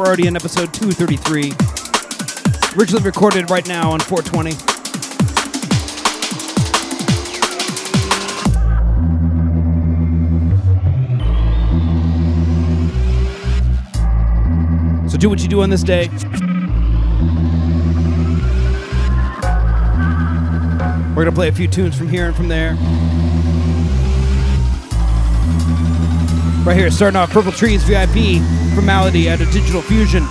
we're already in episode 233. Originally recorded right now on 420. So do what you do on this day. We're gonna play a few tunes from here and from there. Right here, starting off Purple Trees VIP from Malady out of Digital Fusion.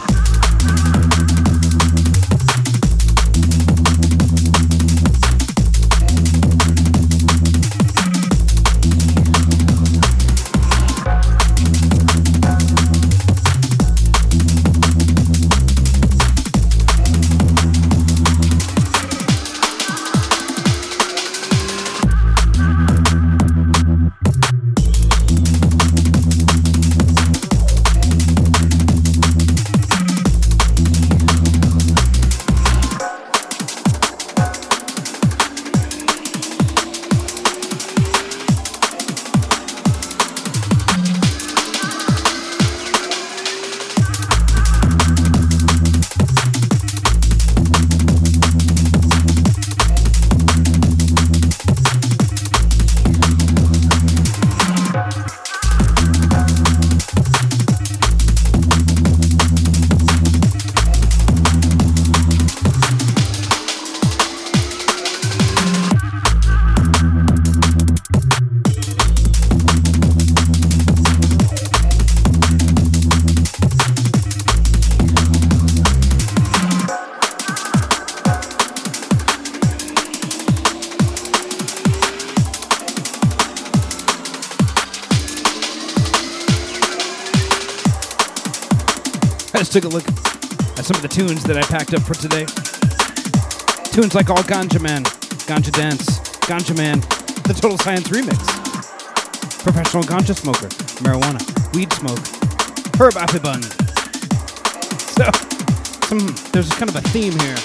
Today. Tunes like All Ganja Man, Ganja Dance, Ganja Man, the Total Science Remix, Professional Ganja Smoker, Marijuana, Weed Smoke, Herb Apibun. So, some, there's kind of a theme here.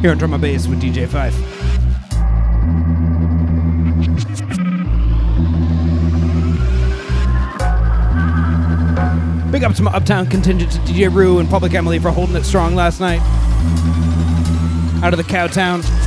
Here on Drum and Bass with DJ Five. Uptown contingent to DJ Rue and Public Emily for holding it strong last night. Out of the Cowtown.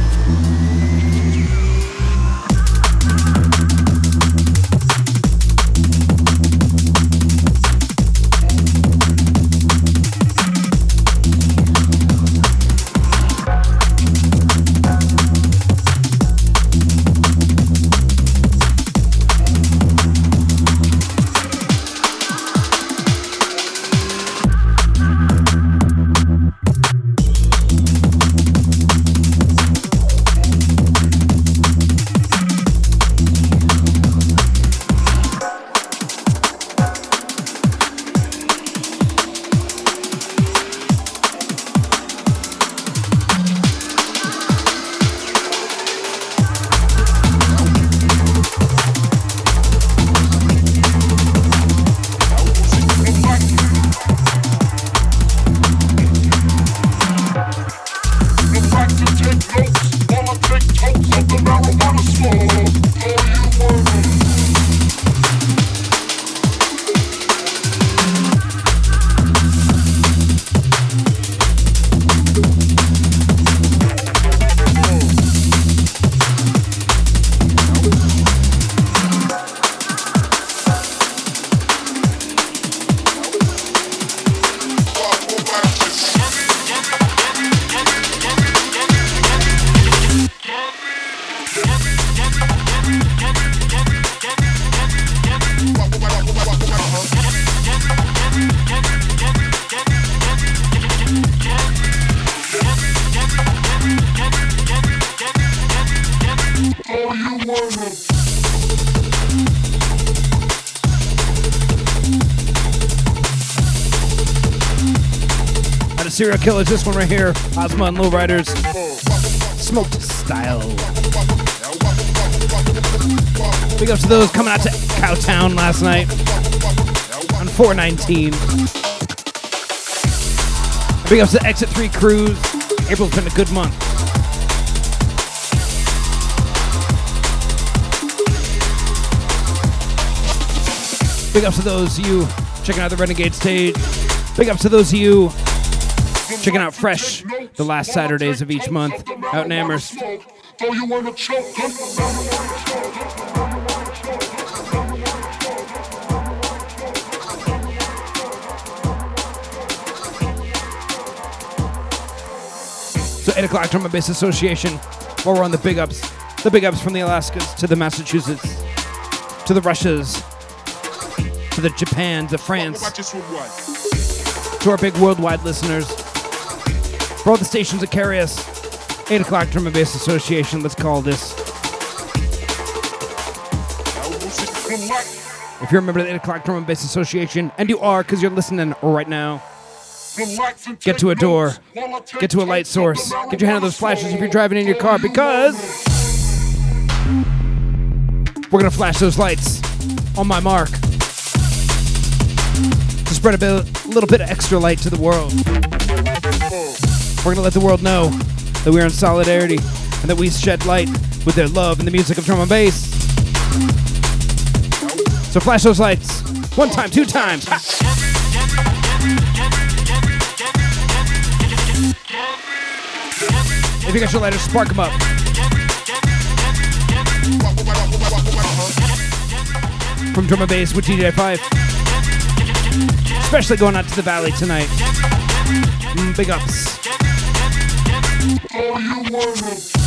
Killers, this one right here, Ozma and Lowriders, Smoked Style. Big ups to those coming out to Cowtown last night on 419. Big ups to Exit 3 Cruise. April's been a good month. Big ups to those of you checking out the Renegade stage. Big ups to those of you checking out Fresh the last Saturdays of each month out in Amherst. So 8 o'clock Drum and Bass Association while we're on the big ups. The big ups from the Alaskas to the Massachusetts to the Russias to the Japan to France to our big worldwide listeners. For all the stations that carry us, 8 o'clock Drum and Bass Association, let's call this. If you're a member of the 8 o'clock Drum and Bass Association, and you are because you're listening right now, Get to a door. Get to a light source. Get your hand on those flashes if you're driving in your car because we're to flash those lights on my mark to spread a bit, little bit of extra light to the world. We're going to let the world know that we're in solidarity and that we shed light with their love and the music of drum and bass. So flash those lights. One time, two times. Ha! If you got your lighter, spark them up. From Drum and Bass with DJ 5. Especially going out to the valley tonight. Mm, big ups. Five generation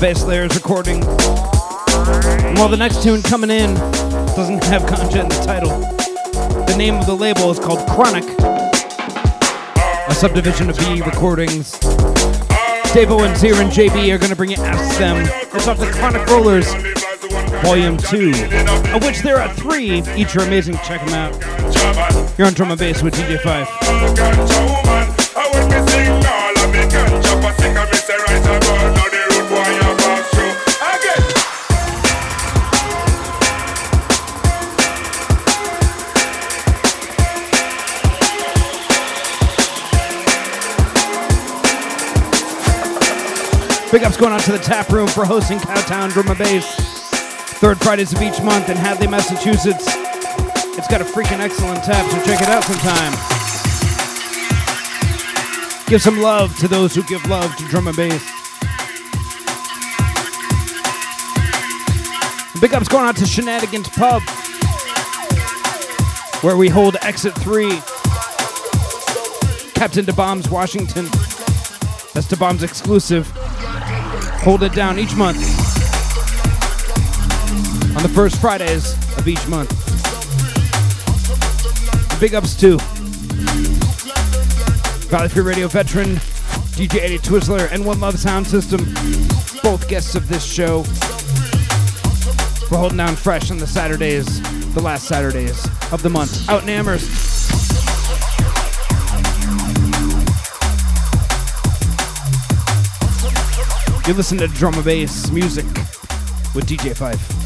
Bass Layers recording. While the next tune coming in doesn't have Ganja in the title, the name of the label is called Chronic, a subdivision of V Recordings. Dave Owens here and JB are going to bring you Ask Them. It's off the Chronic Rollers, Volume 2, of which there are three. Each are amazing. Check them out. You're on Drum and Bass with DJ5. Big ups going out to the tap room for hosting Cowtown Drum and Bass. Third Fridays of each month in Hadley, Massachusetts. It's got a freaking excellent tap, so check it out sometime. Give some love to those who give love to drum and bass. Big ups going out to Shenanigans Pub, where we hold Exit 3, Captain DeBombs, Washington. That's DeBombs exclusive. Hold it down each month. On the first Fridays of each month. Big ups to Valley Free Radio veteran, DJ Eddie Twizzler, and One Love Sound System, both guests of this show. We're holding down fresh on the Saturdays, the last Saturdays of the month, out in Amherst. You listen to drum and bass music with DJ Five.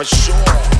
Maybe it's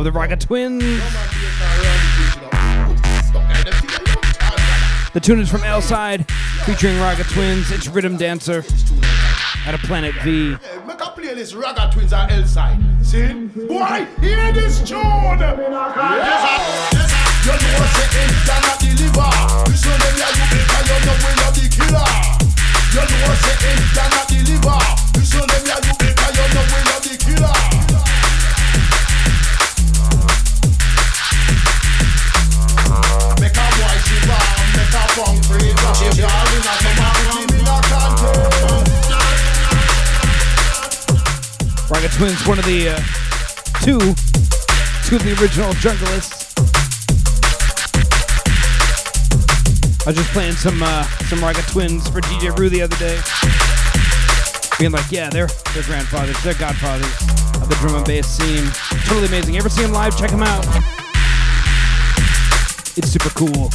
of the Ragga Twins. The tune is from L-Side, featuring Ragga Twins. It's Rhythm Dancer at a Planet V. Make a play Ragga Twins at L-Side. See? Boy, hear this tune! You know deliver. Them, you better, you know when you're the killer. You know deliver. Them, you better, you know when you're the Twins, one of the uh, two, two of the original Jungleists. I was just playing some uh, some Ragga Twins for DJ Rue the other day, being like, yeah, they're they're grandfathers, they're godfathers of the drum and bass scene. Totally amazing. You ever see them live? Check them out. It's super cool.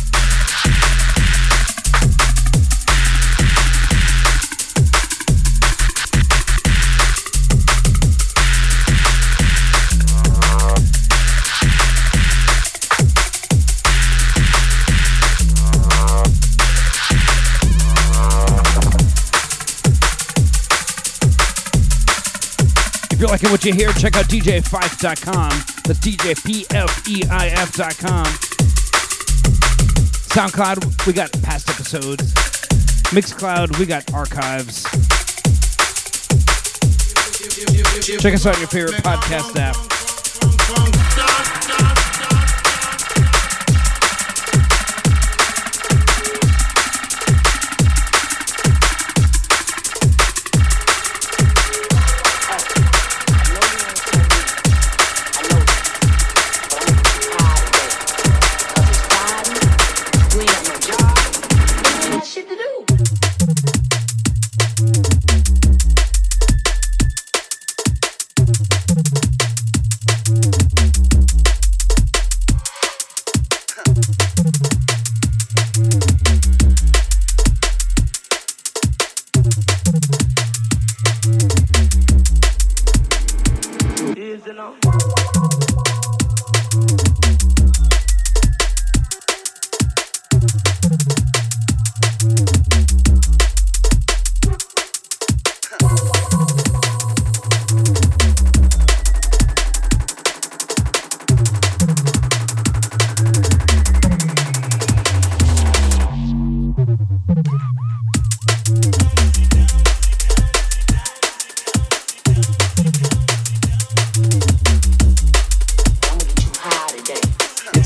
You're liking what you hear, check out DJPfeif.com. That's DJPFEIF.com. SoundCloud, we got past episodes. Mixcloud, we got archives. Check us out on your favorite podcast app.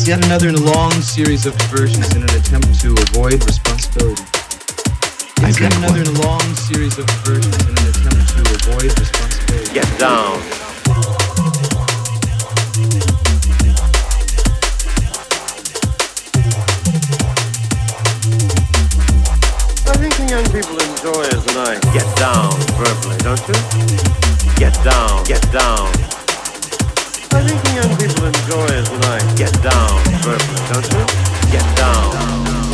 Yet another in a long series of diversions in an attempt to avoid responsibility. It's yet another in a long series of diversions in an attempt to avoid responsibility. Get down. I think the young people enjoy is when I get down verbally, don't you? Get down, get down. I think young people enjoy is when I get down verbally, don't you? Get down.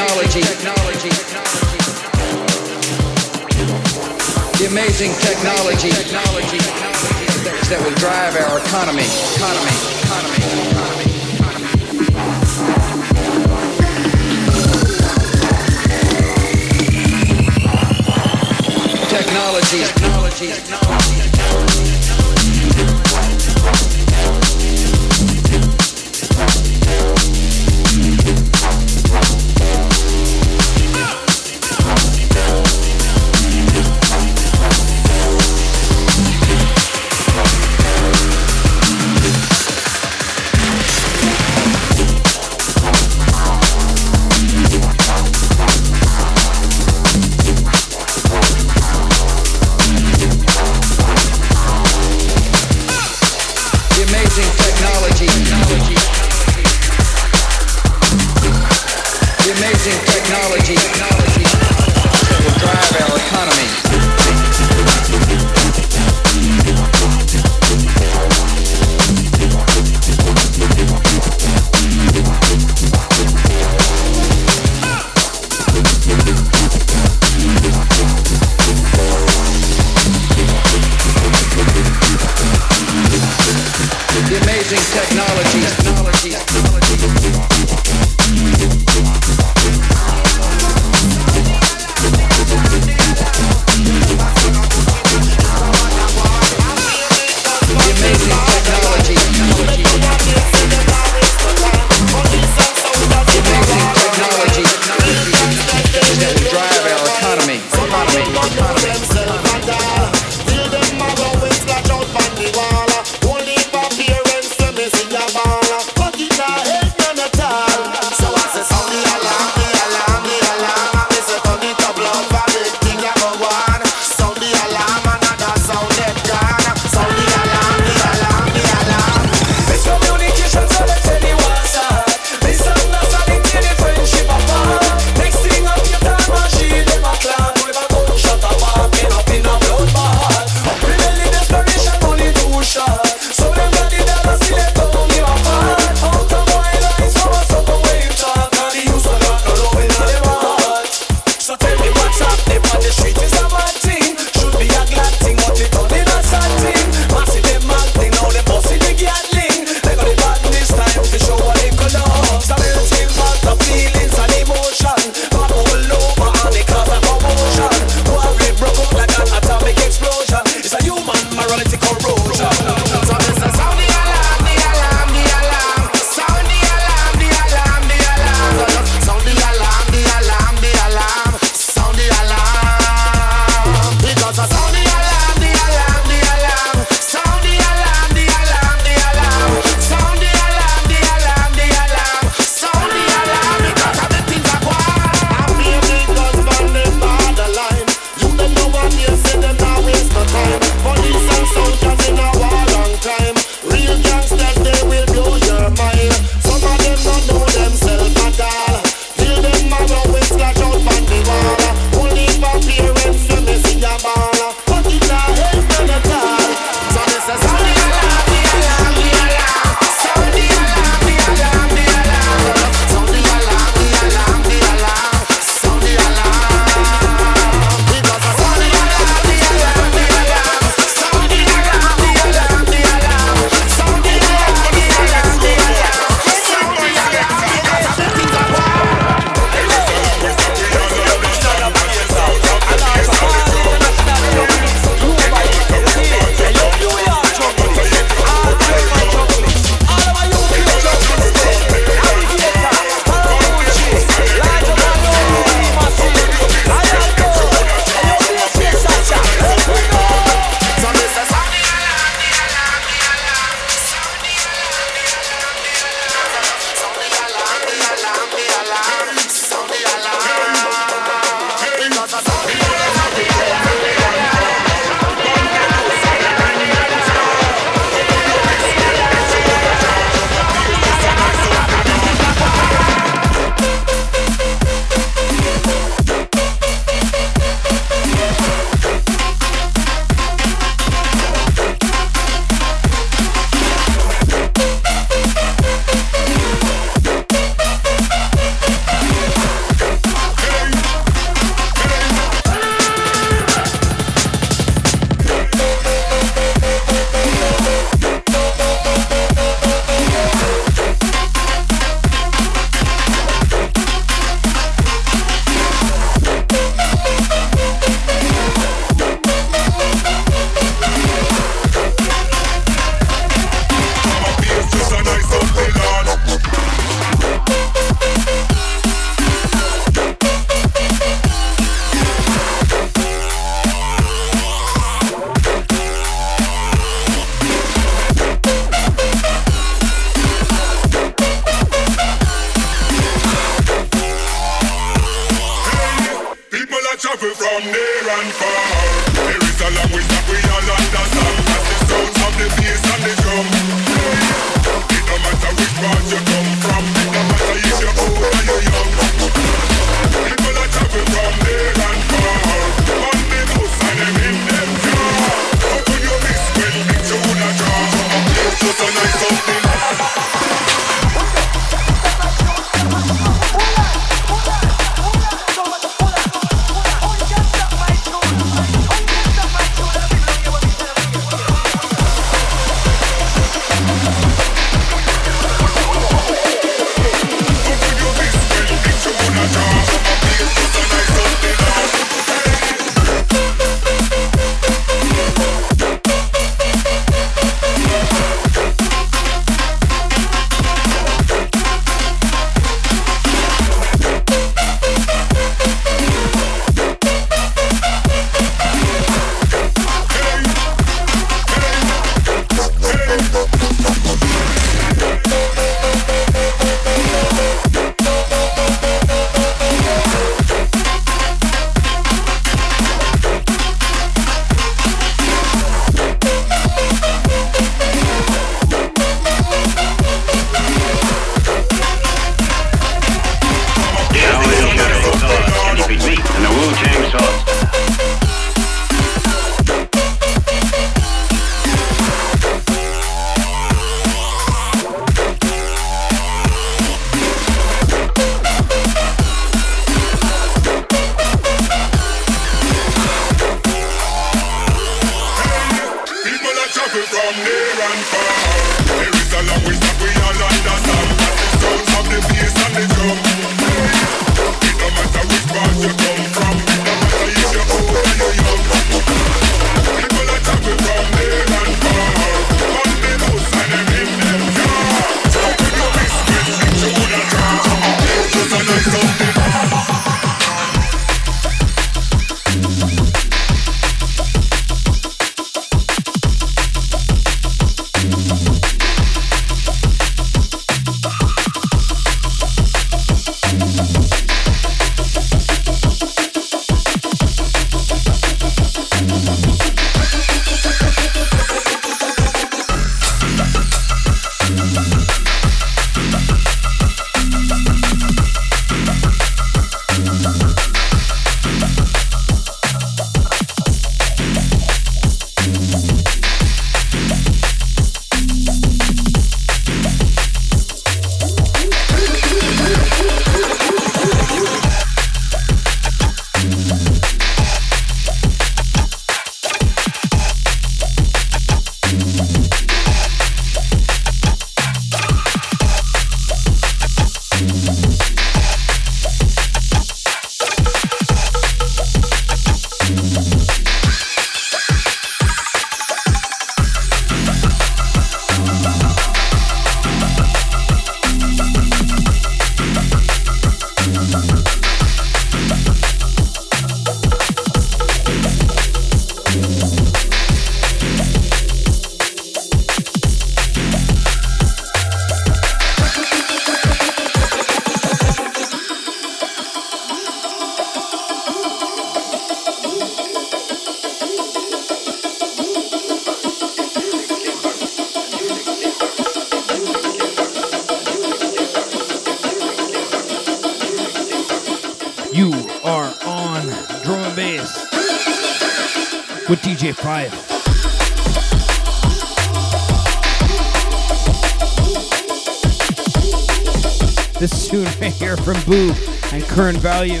value.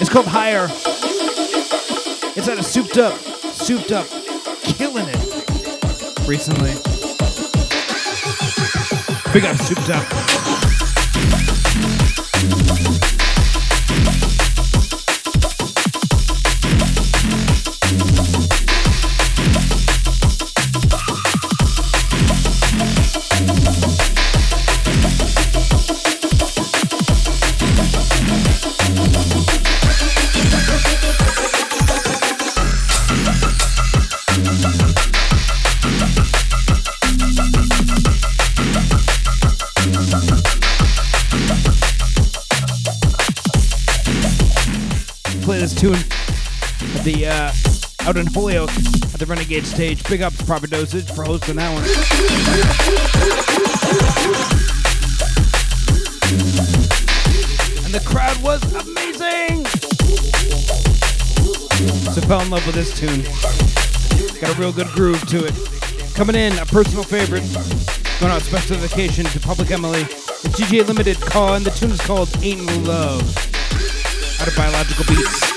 It's called Higher. It's out of Souped Up. Souped Up. Killing it recently. Big up Souped Up. Out in Holyoke at the Renegade stage. Big ups, proper dosage for hosting that one. And the crowd was amazing. So fell in love with this tune. Got a real good groove to it. Coming in, a personal favorite. Going out special dedication to Public Emily. The GJ Limited call, and the tune is called Ain't Love. Out of Biological Beats.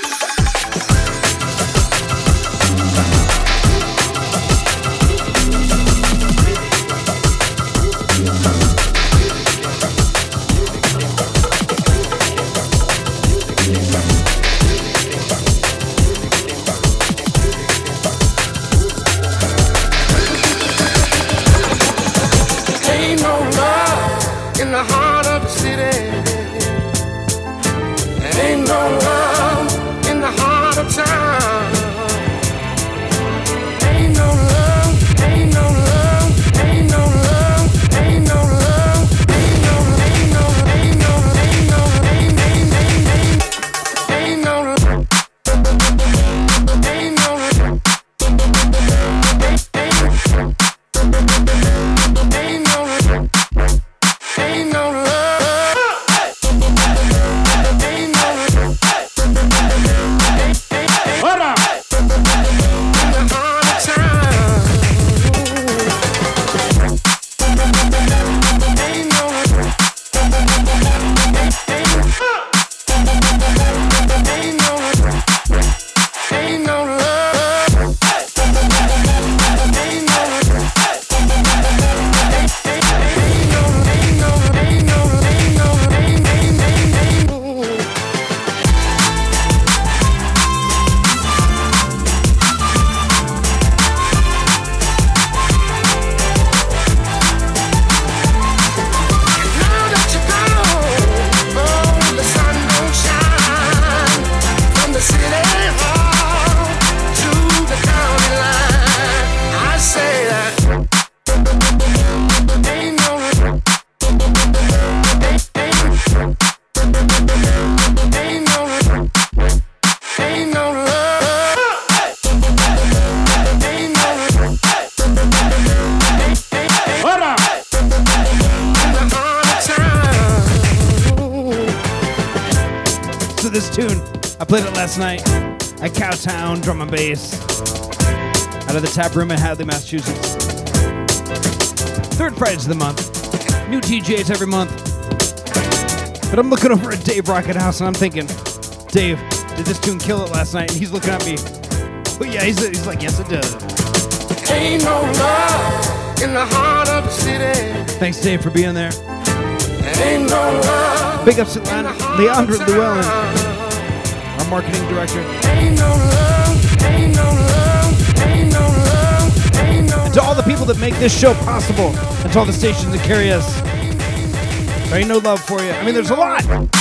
DJs every month. But I'm looking over at Dave Rocket House and I'm thinking, Dave, did this tune kill it last night? And he's looking at me. But yeah, he's, he's like, yes, it does. Ain't no love in the heart of the city Thanks, Dave, for being there. Ain't no love Big ups to Leon- Leandra Llewellyn, our marketing director. Ain't no love, ain't no love, ain't no love, ain't no And to all the people that make this show possible, and to all the stations that carry us, there ain't no love for you. I mean, there's a lot.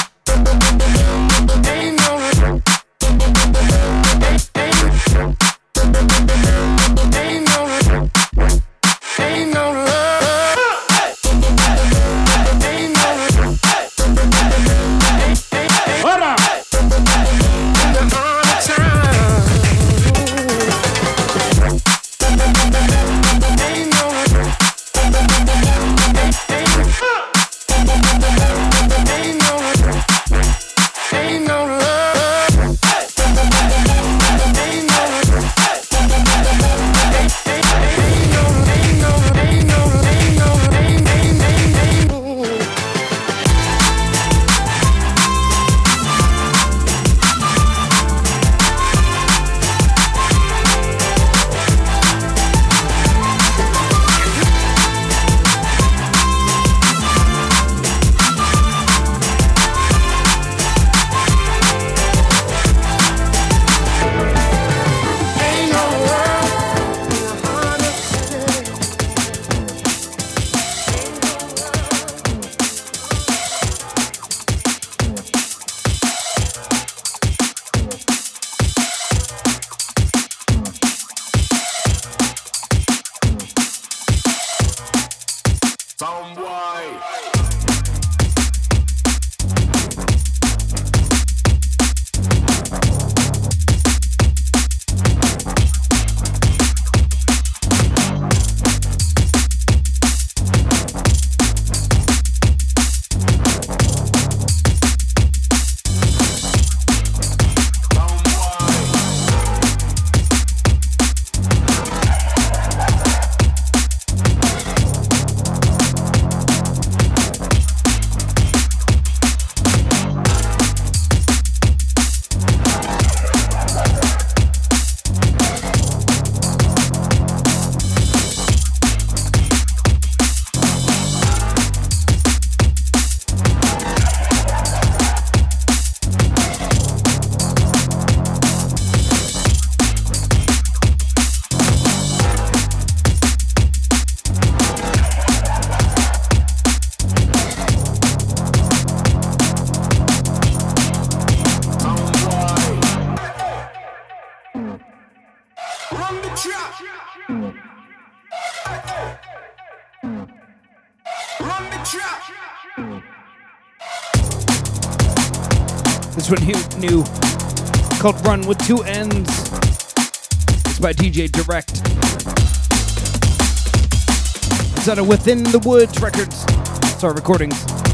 With Two Ends. It's by DJ Direct. It's out of Within the Woods Records. It's our recordings.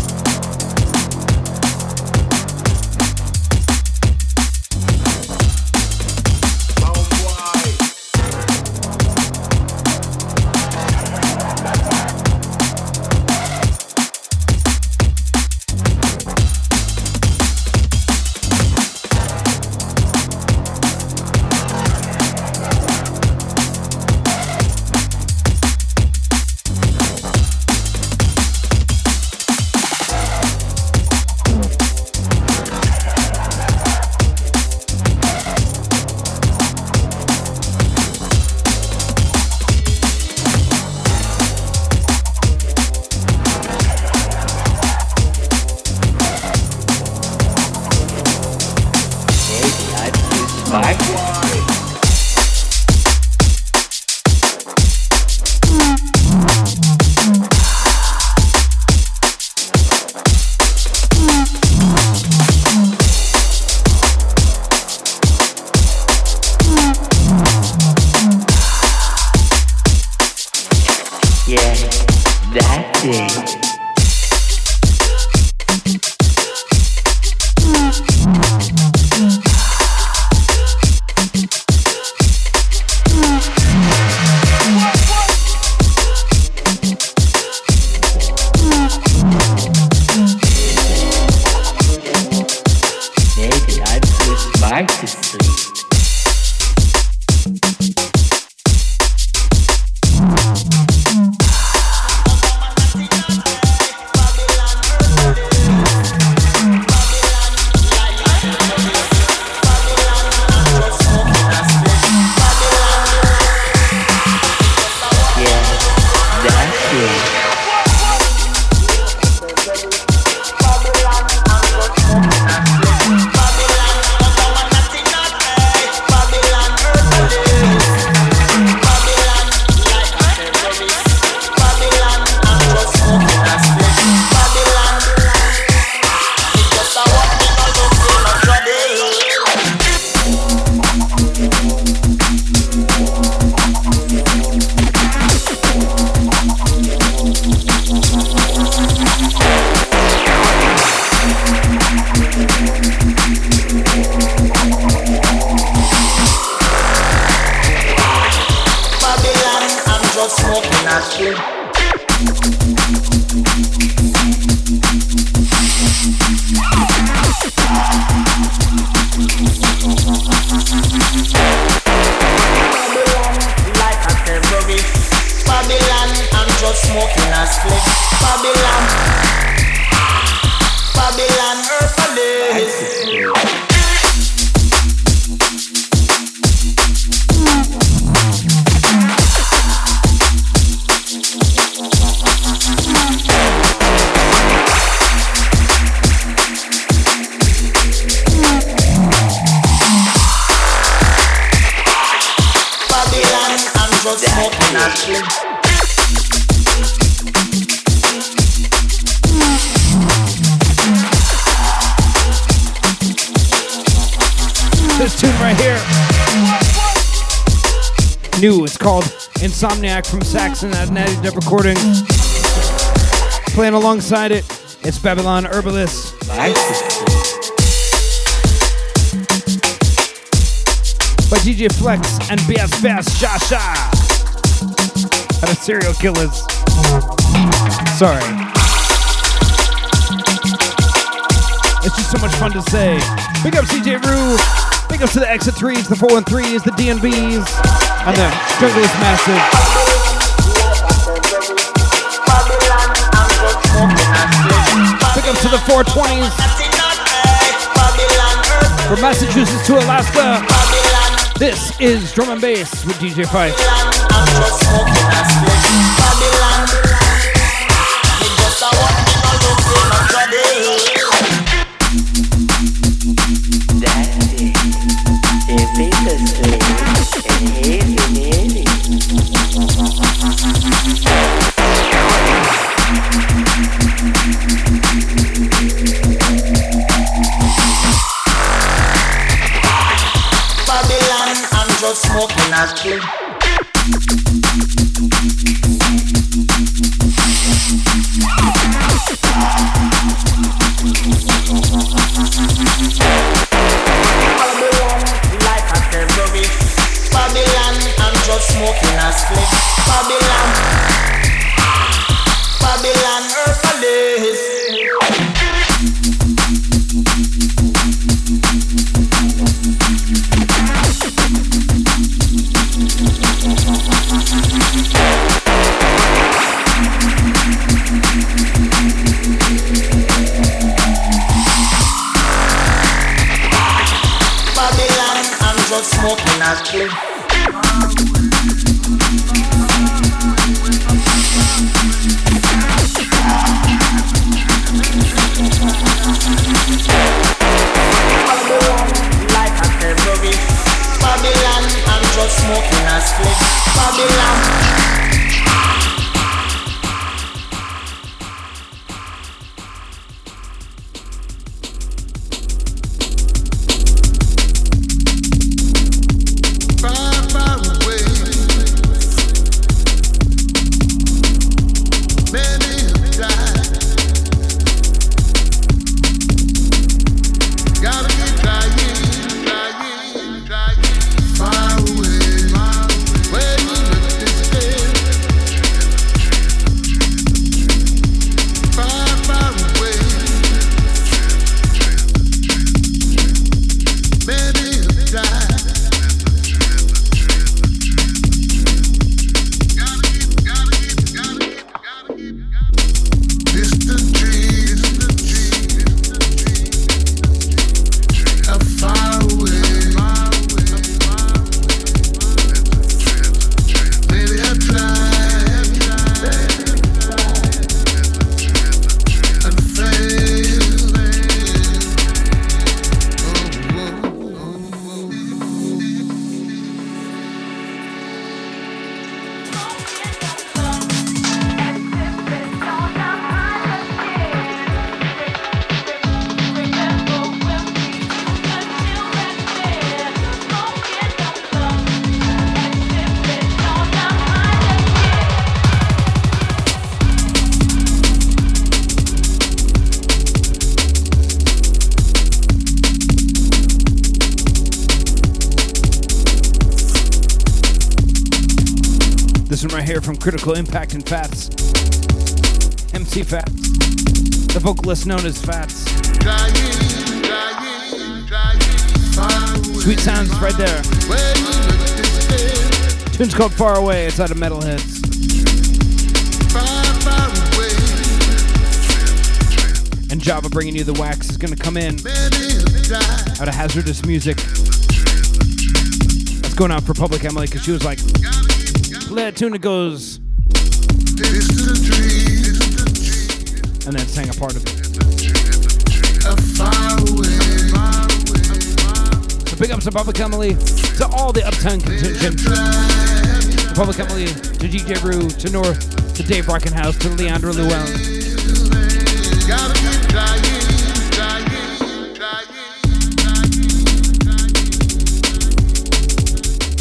Insomniac from Saxon at Natty Dub Recording. Playing alongside it, it's Babylon Herbalist. By DJ Flex and BS Fast Shasha. Out of Serial Killaz. Sorry. It's just so much fun to say. Big up CJ Rue. Big up to the Exit 3s, the 413s, the DNBs, and the Jungle is Massive. Big up to the 420s. From Massachusetts to Alaska. This is Drum and Bass with DJ Pfeif. Smoking a smoking a spliff. Babylon. Critical Impact and Fats. MC Fats. The vocalist known as Fats. Sweet sounds right there. Tune's called Far Away. It's out of Metalheadz. And Java bringing you the wax is going to come in out of Hazardous Music. That's going out for Public Emily because she was like, a tune that goes. And then sang a part of it. So big ups to Public Emily, to all the Uptown contingent. To Emily, to DJ Rue, to North, to Dave Rockenhouse, to Leandra Llewellyn.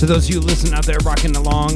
To those of you listening out there rocking along,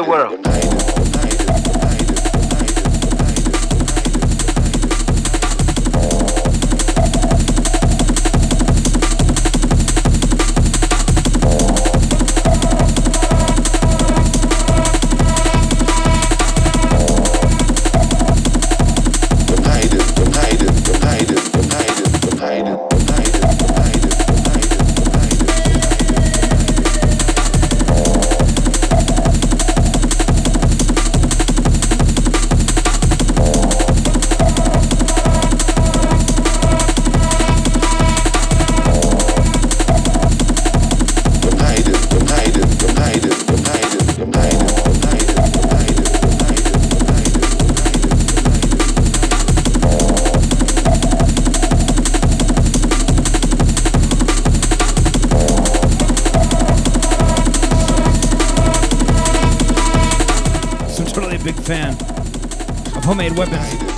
the world.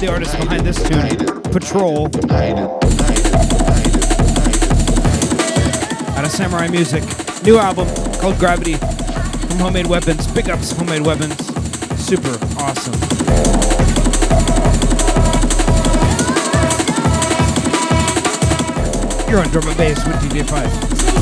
The artist behind this tune, Patrol. Out of Samurai Music. New album called Gravity from Homemade Weapons. Big ups, Homemade Weapons. Super awesome. You're on drum and bass with DJ Pfeif.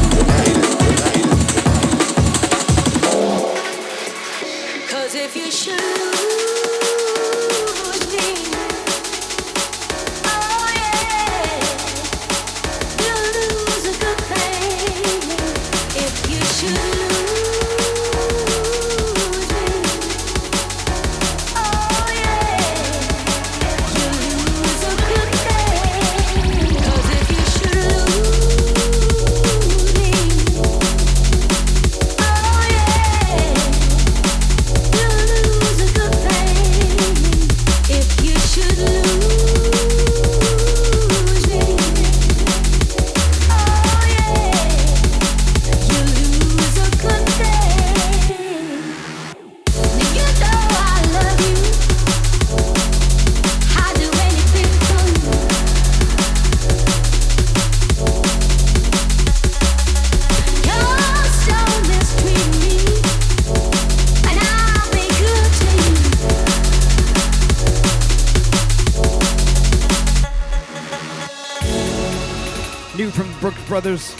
Brothers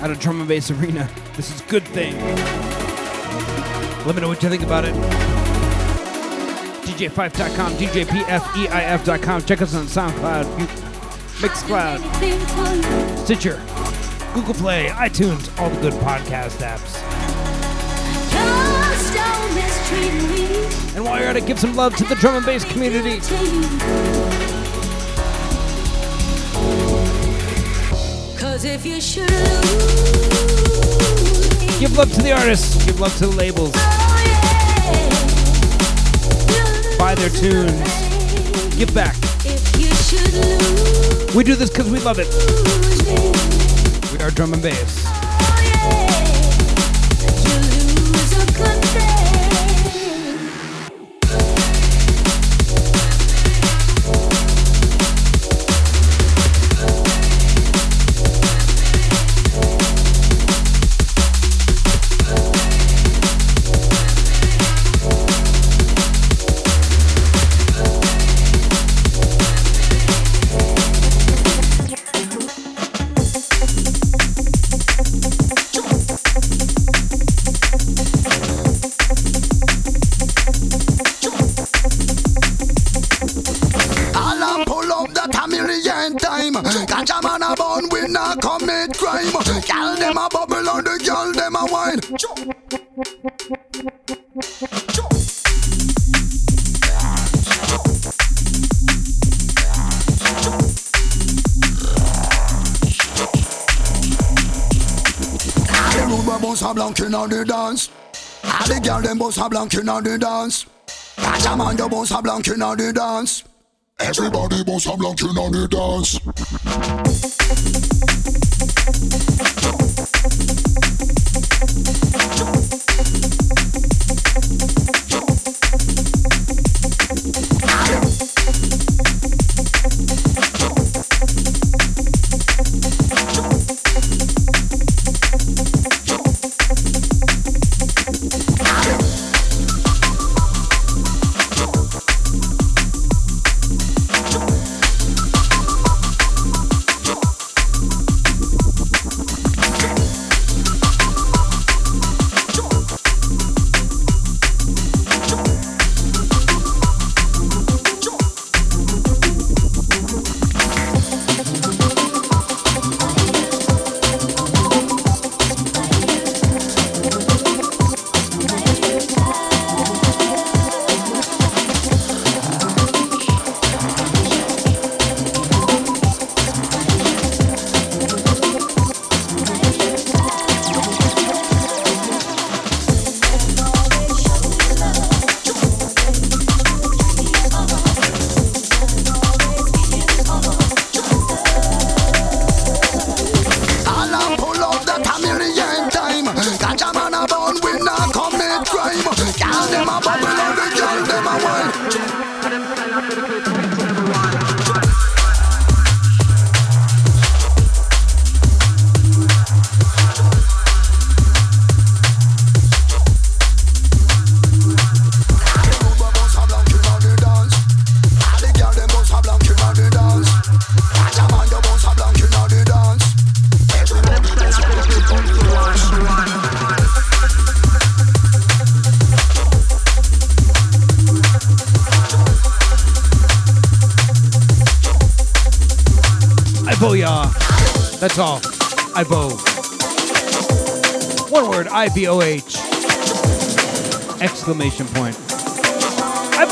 out of Drum and Bass Arena. This is Good Thing. Let me know what you think about it. DJ5.com, DJPFEIF.com. Check us on SoundCloud, Mixcloud, Anything for you. Stitcher, Google Play, iTunes, all the good podcast apps. You're so mistreating me. And while you're at it, give some love to the drum and bass community. Give love to the artists. Give love to the labels. Buy their tunes. Give back. if you should lose We do this because we love it. We are drum and bass. Inna the dance. All the them boss a blank inna the dance. Ganja man the boss a blank inna the dance. Everybody boss a blank inna the dance. I bow. One word, I B O H. Exclamation point. I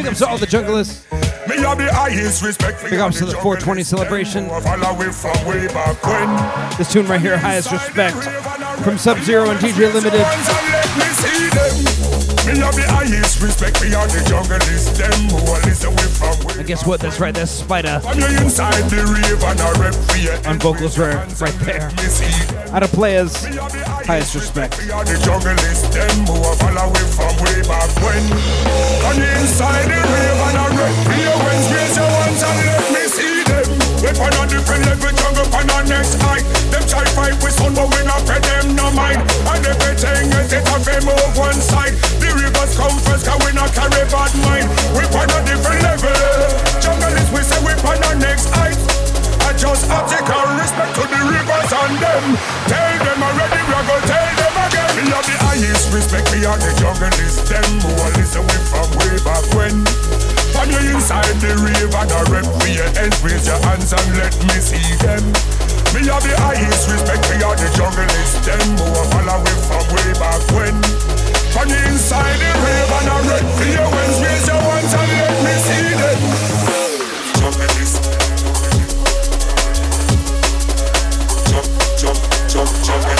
Big ups to all the junglers. Me the highest respect Big ups to the 420 celebration. This tune right here, highest respect from Sub Zero and DJ Limited. And guess what? That's right, that's Spider. On vocals right, right there. Out of players. Highest respect. Them who are from way back when. On inside, the and a let me see them. We different level, jungle on our next high. Them try fight with sun, but we not pay them no mind. And everything is it a fame one side. The rivers come first, cause we not carry bad mind. We on a different level. Jungle is we say we on our next. Just article respect to the rivers and them. Tell them already, we are gonna tell them again. Me have the highest respect, Me are the junglist. Them who are listen from way back when. From you inside the river, the rep we your hands, raise your hands and let me see them. Me have the highest respect, Me are the junglist. Them who are following from way back when. From the inside the river, the rep we your hands, raise your hands and let me see them. Junglist.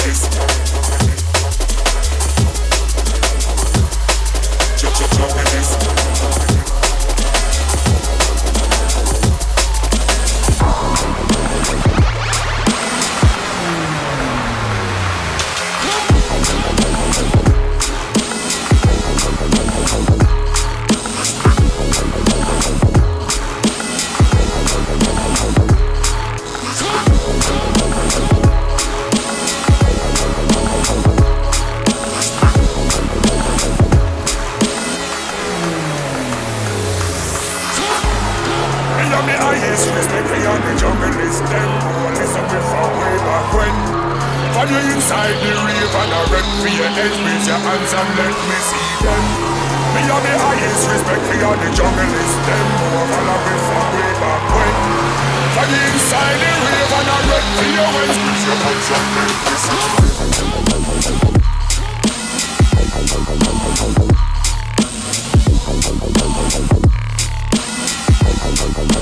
Christ.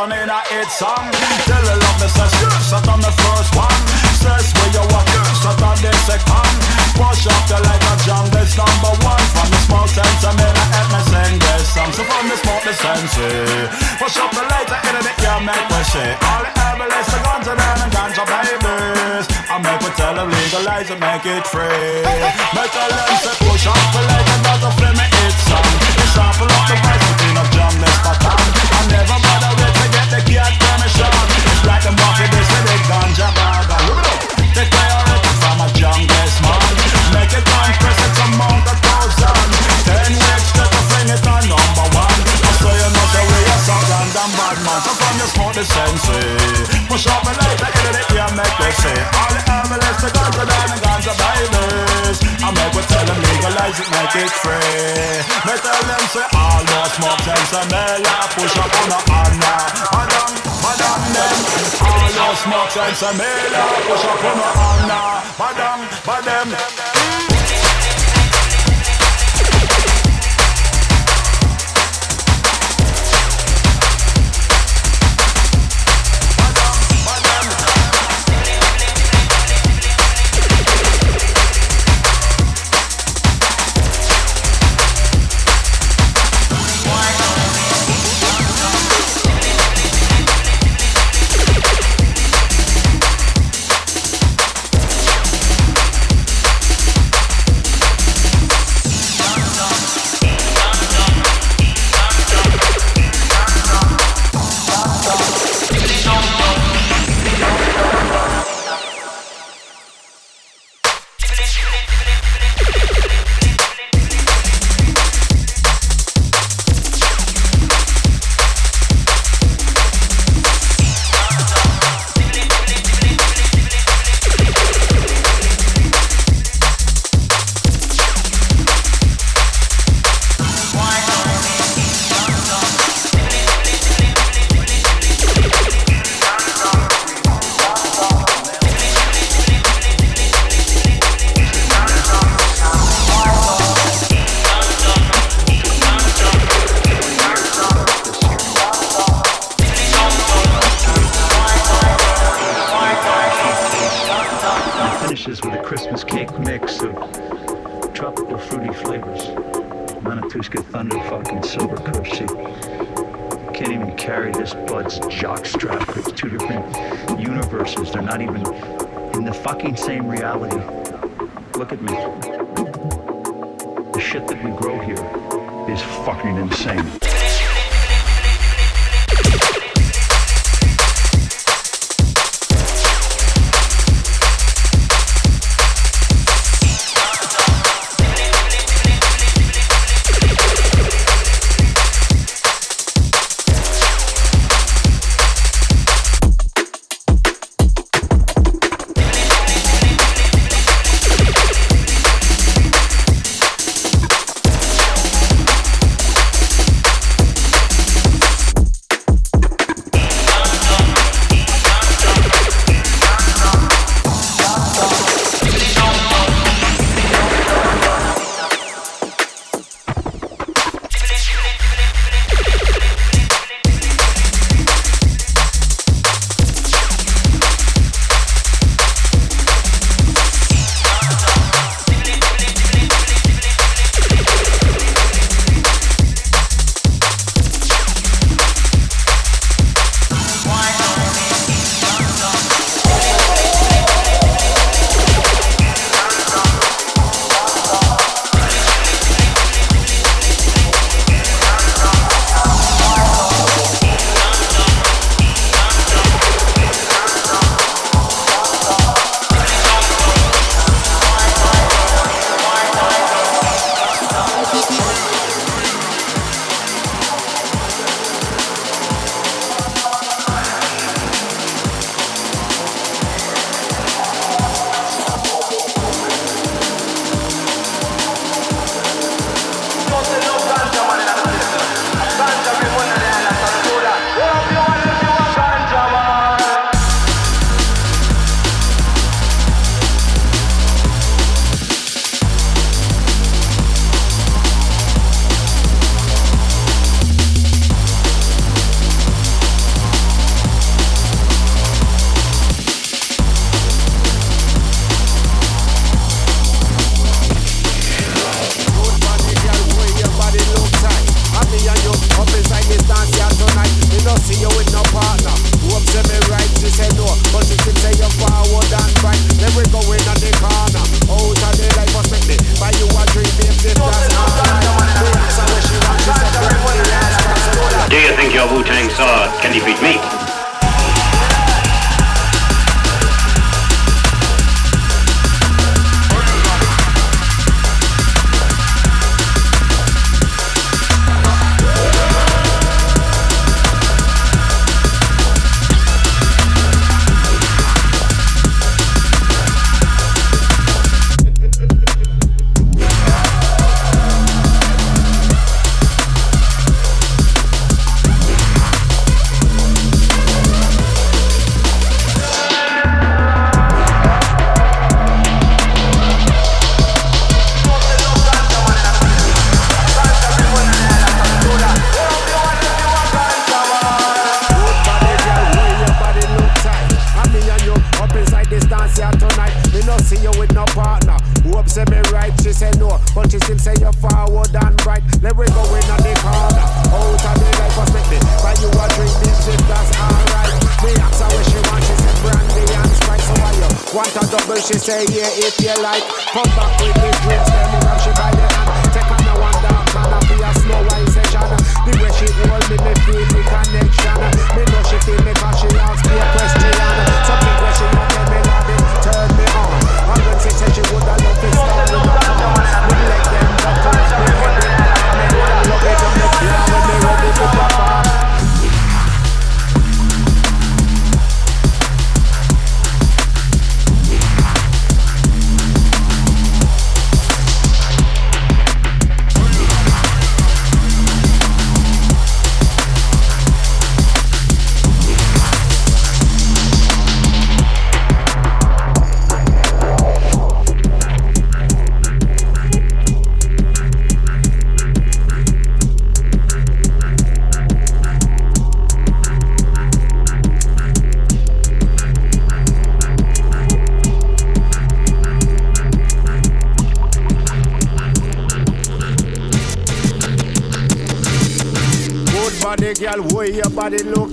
turning a hit song. them say Mela push up on a Anna Madam, madam them All us mocks and say Mela push up on a Anna Madam, madam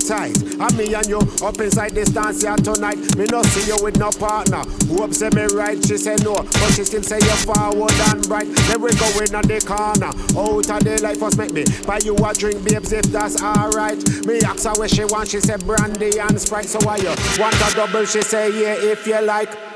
size. And me and you up inside this dance here tonight. Me no see you with no partner. Who up say me right? She say no, but she still say you're forward and bright. Then we go in on the corner. Out of the life us make me buy you a drink, babes, if that's alright. Me ask her where she want, she say brandy and sprite. So why you want a double? She say yeah, if you like.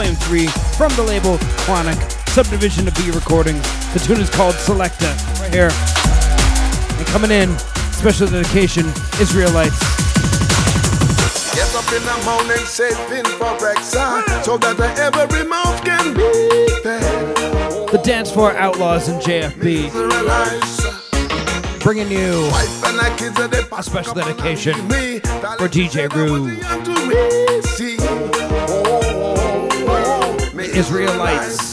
Volume 3, from the label Chronic, subdivision of V Recordings. The tune is called Selecta, right here. And coming in, special dedication, Israelites. Get up in the morning, say pin for breakfast, so that every mouth can be fed. The Dance Floor Outlaws and JFB. Bringing you a special dedication for DJ Rue. Israelites.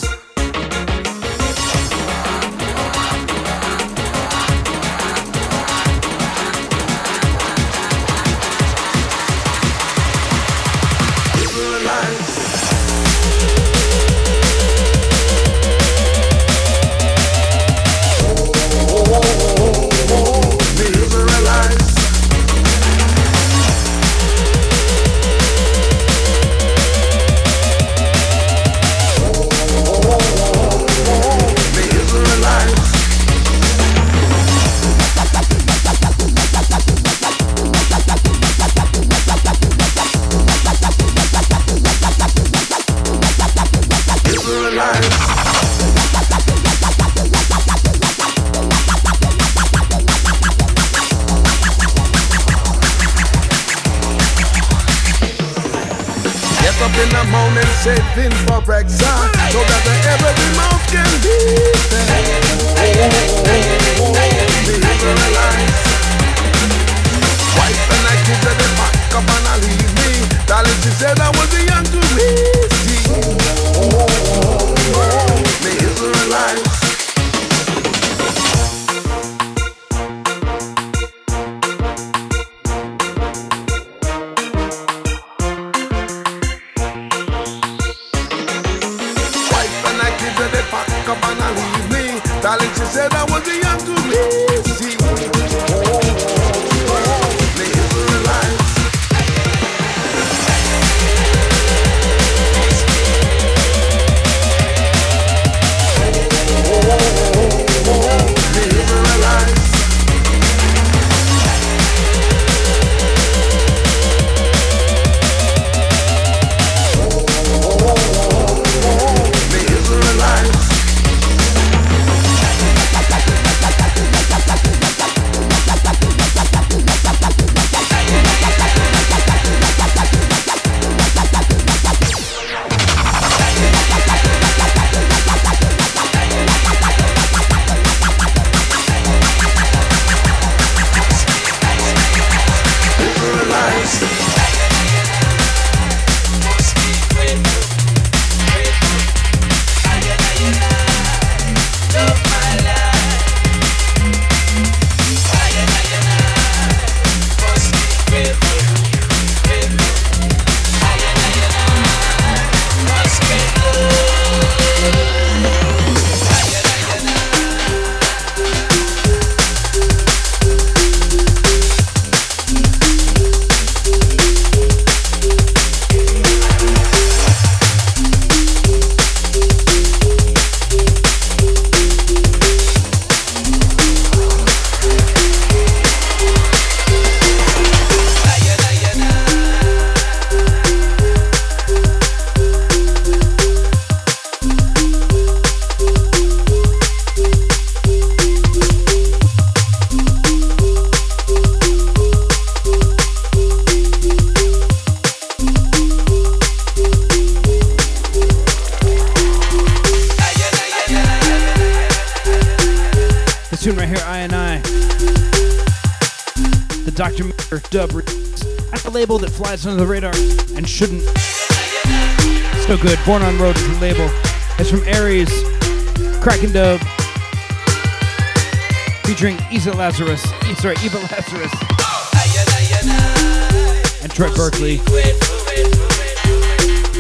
For flies under the radar and shouldn't. So good. Born on Road is the label. It's from Aries, Kraken Dub, featuring Isa Lazarus. eh, Sorry, Eva Lazarus. And Trent Berkeley.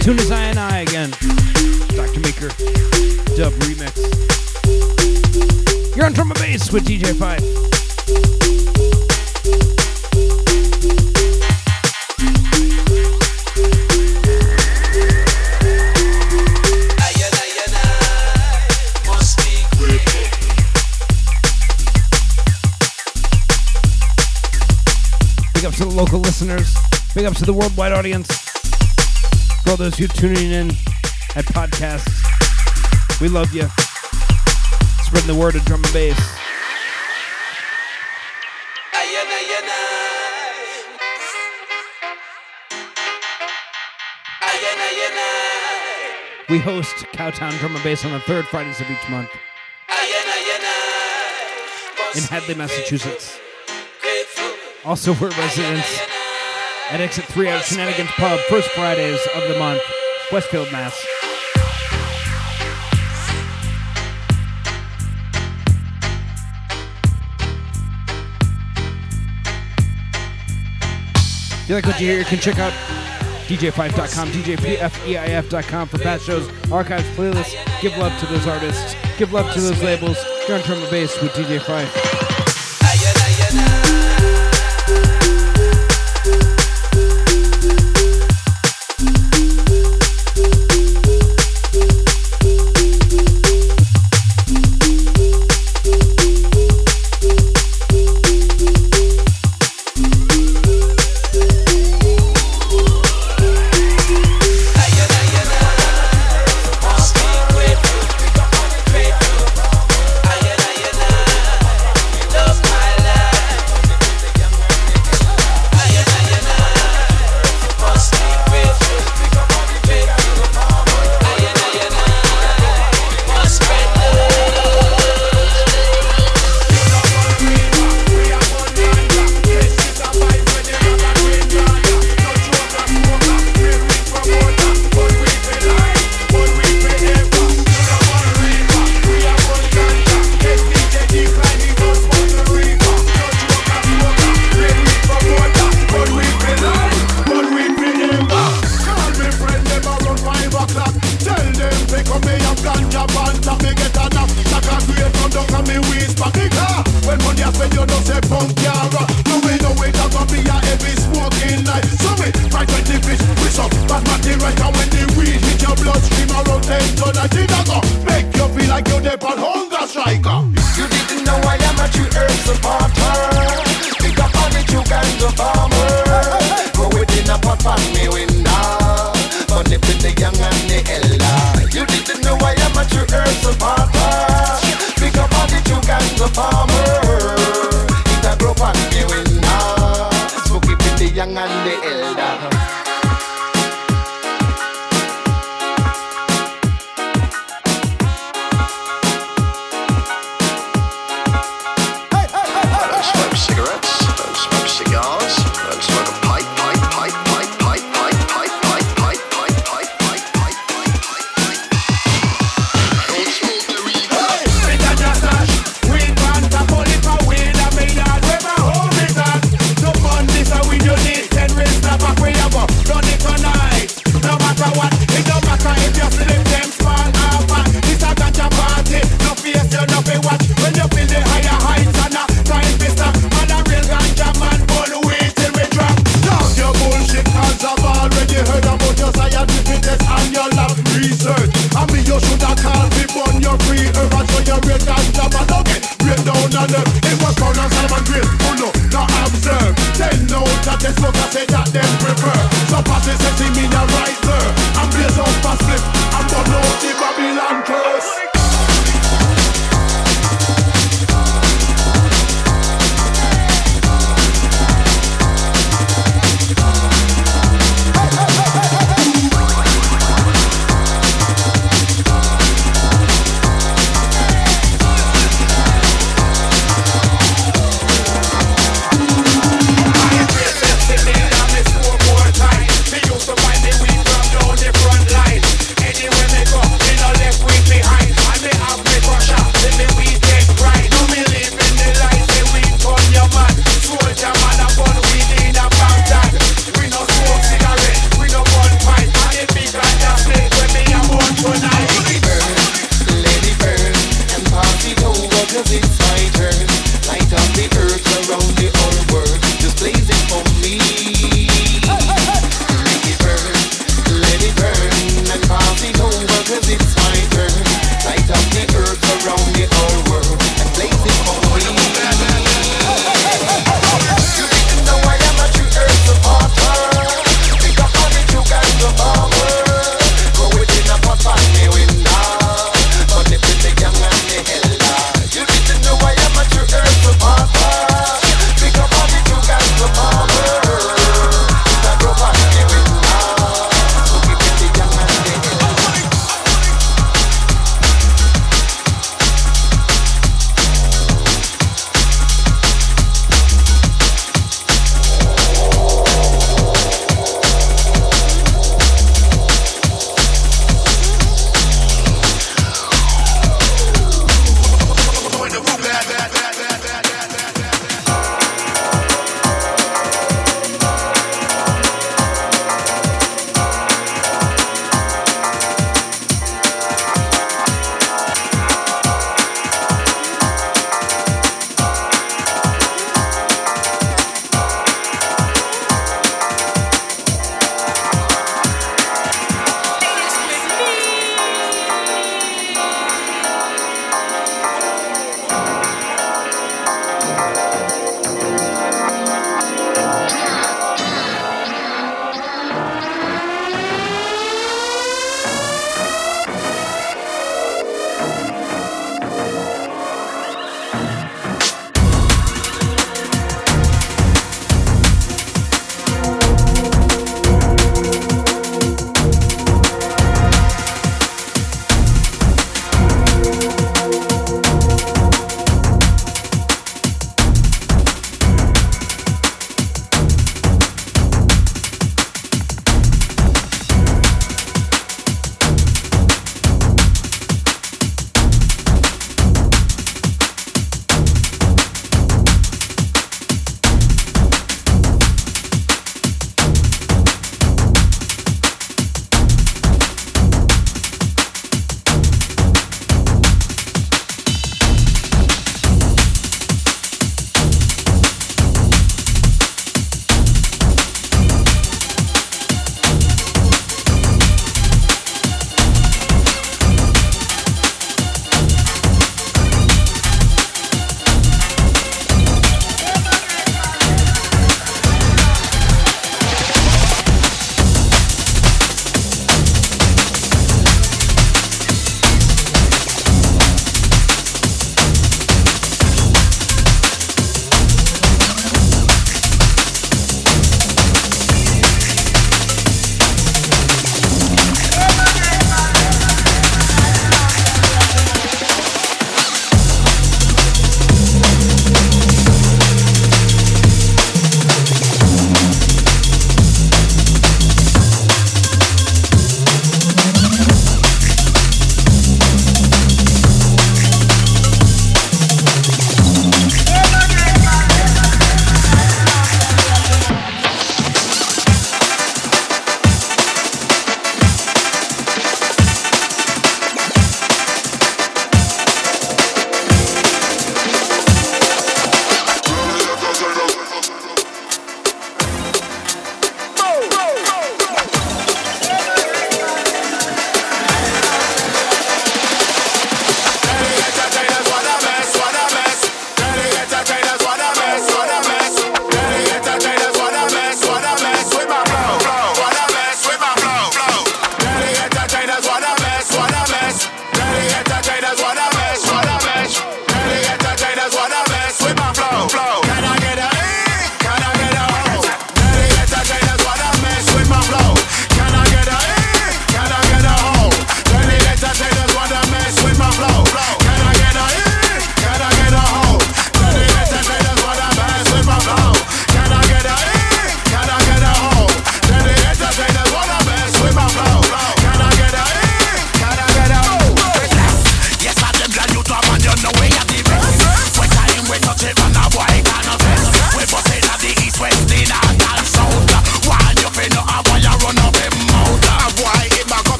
Tune is I and I again. Dr. Maker dub remix. You're on drum and bass with DJ Pfeif. Local listeners. Big ups to the worldwide audience. For all those who tuning in at podcasts. We love you. Spreading the word of drum and bass. We host Cowtown Drum and Bass on the third Fridays of each month in Hadley, Massachusetts. Also, we're residents at Exit 3 out Shenanigans Pub, first Fridays of the month, Westfield, Mass. If you like what you hear, you can check out DJ5.com, DJPFEIF.com for past shows, archives, playlists. Give love to those artists. Give love to those labels. You're on drum and bass with DJ Pfeif. For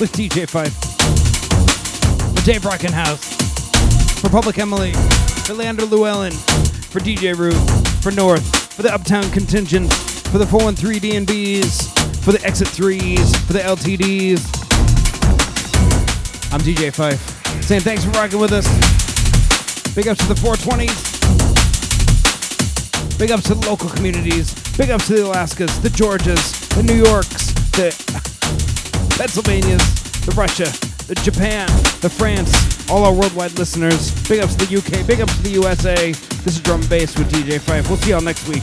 with, DJ Pfeif. For Dave Rockenhouse. For Public Emily. For Leander Llewellyn. For DJ Root. For North. For the Uptown Contingent. For the 413 DNBs. For the Exit 3s. For the LTDs. I'm DJ Pfeif. Saying thanks for rocking with us. Big ups to the 420s. Big ups to the local communities. Big ups to the Alaskas, the Georgias, the New Yorks, the Pennsylvanias, the Russia, the Japan, the France, all our worldwide listeners. Big ups to the UK. Big ups to the USA. This is Drum Bass with DJ Pfeif. We'll see y'all next week.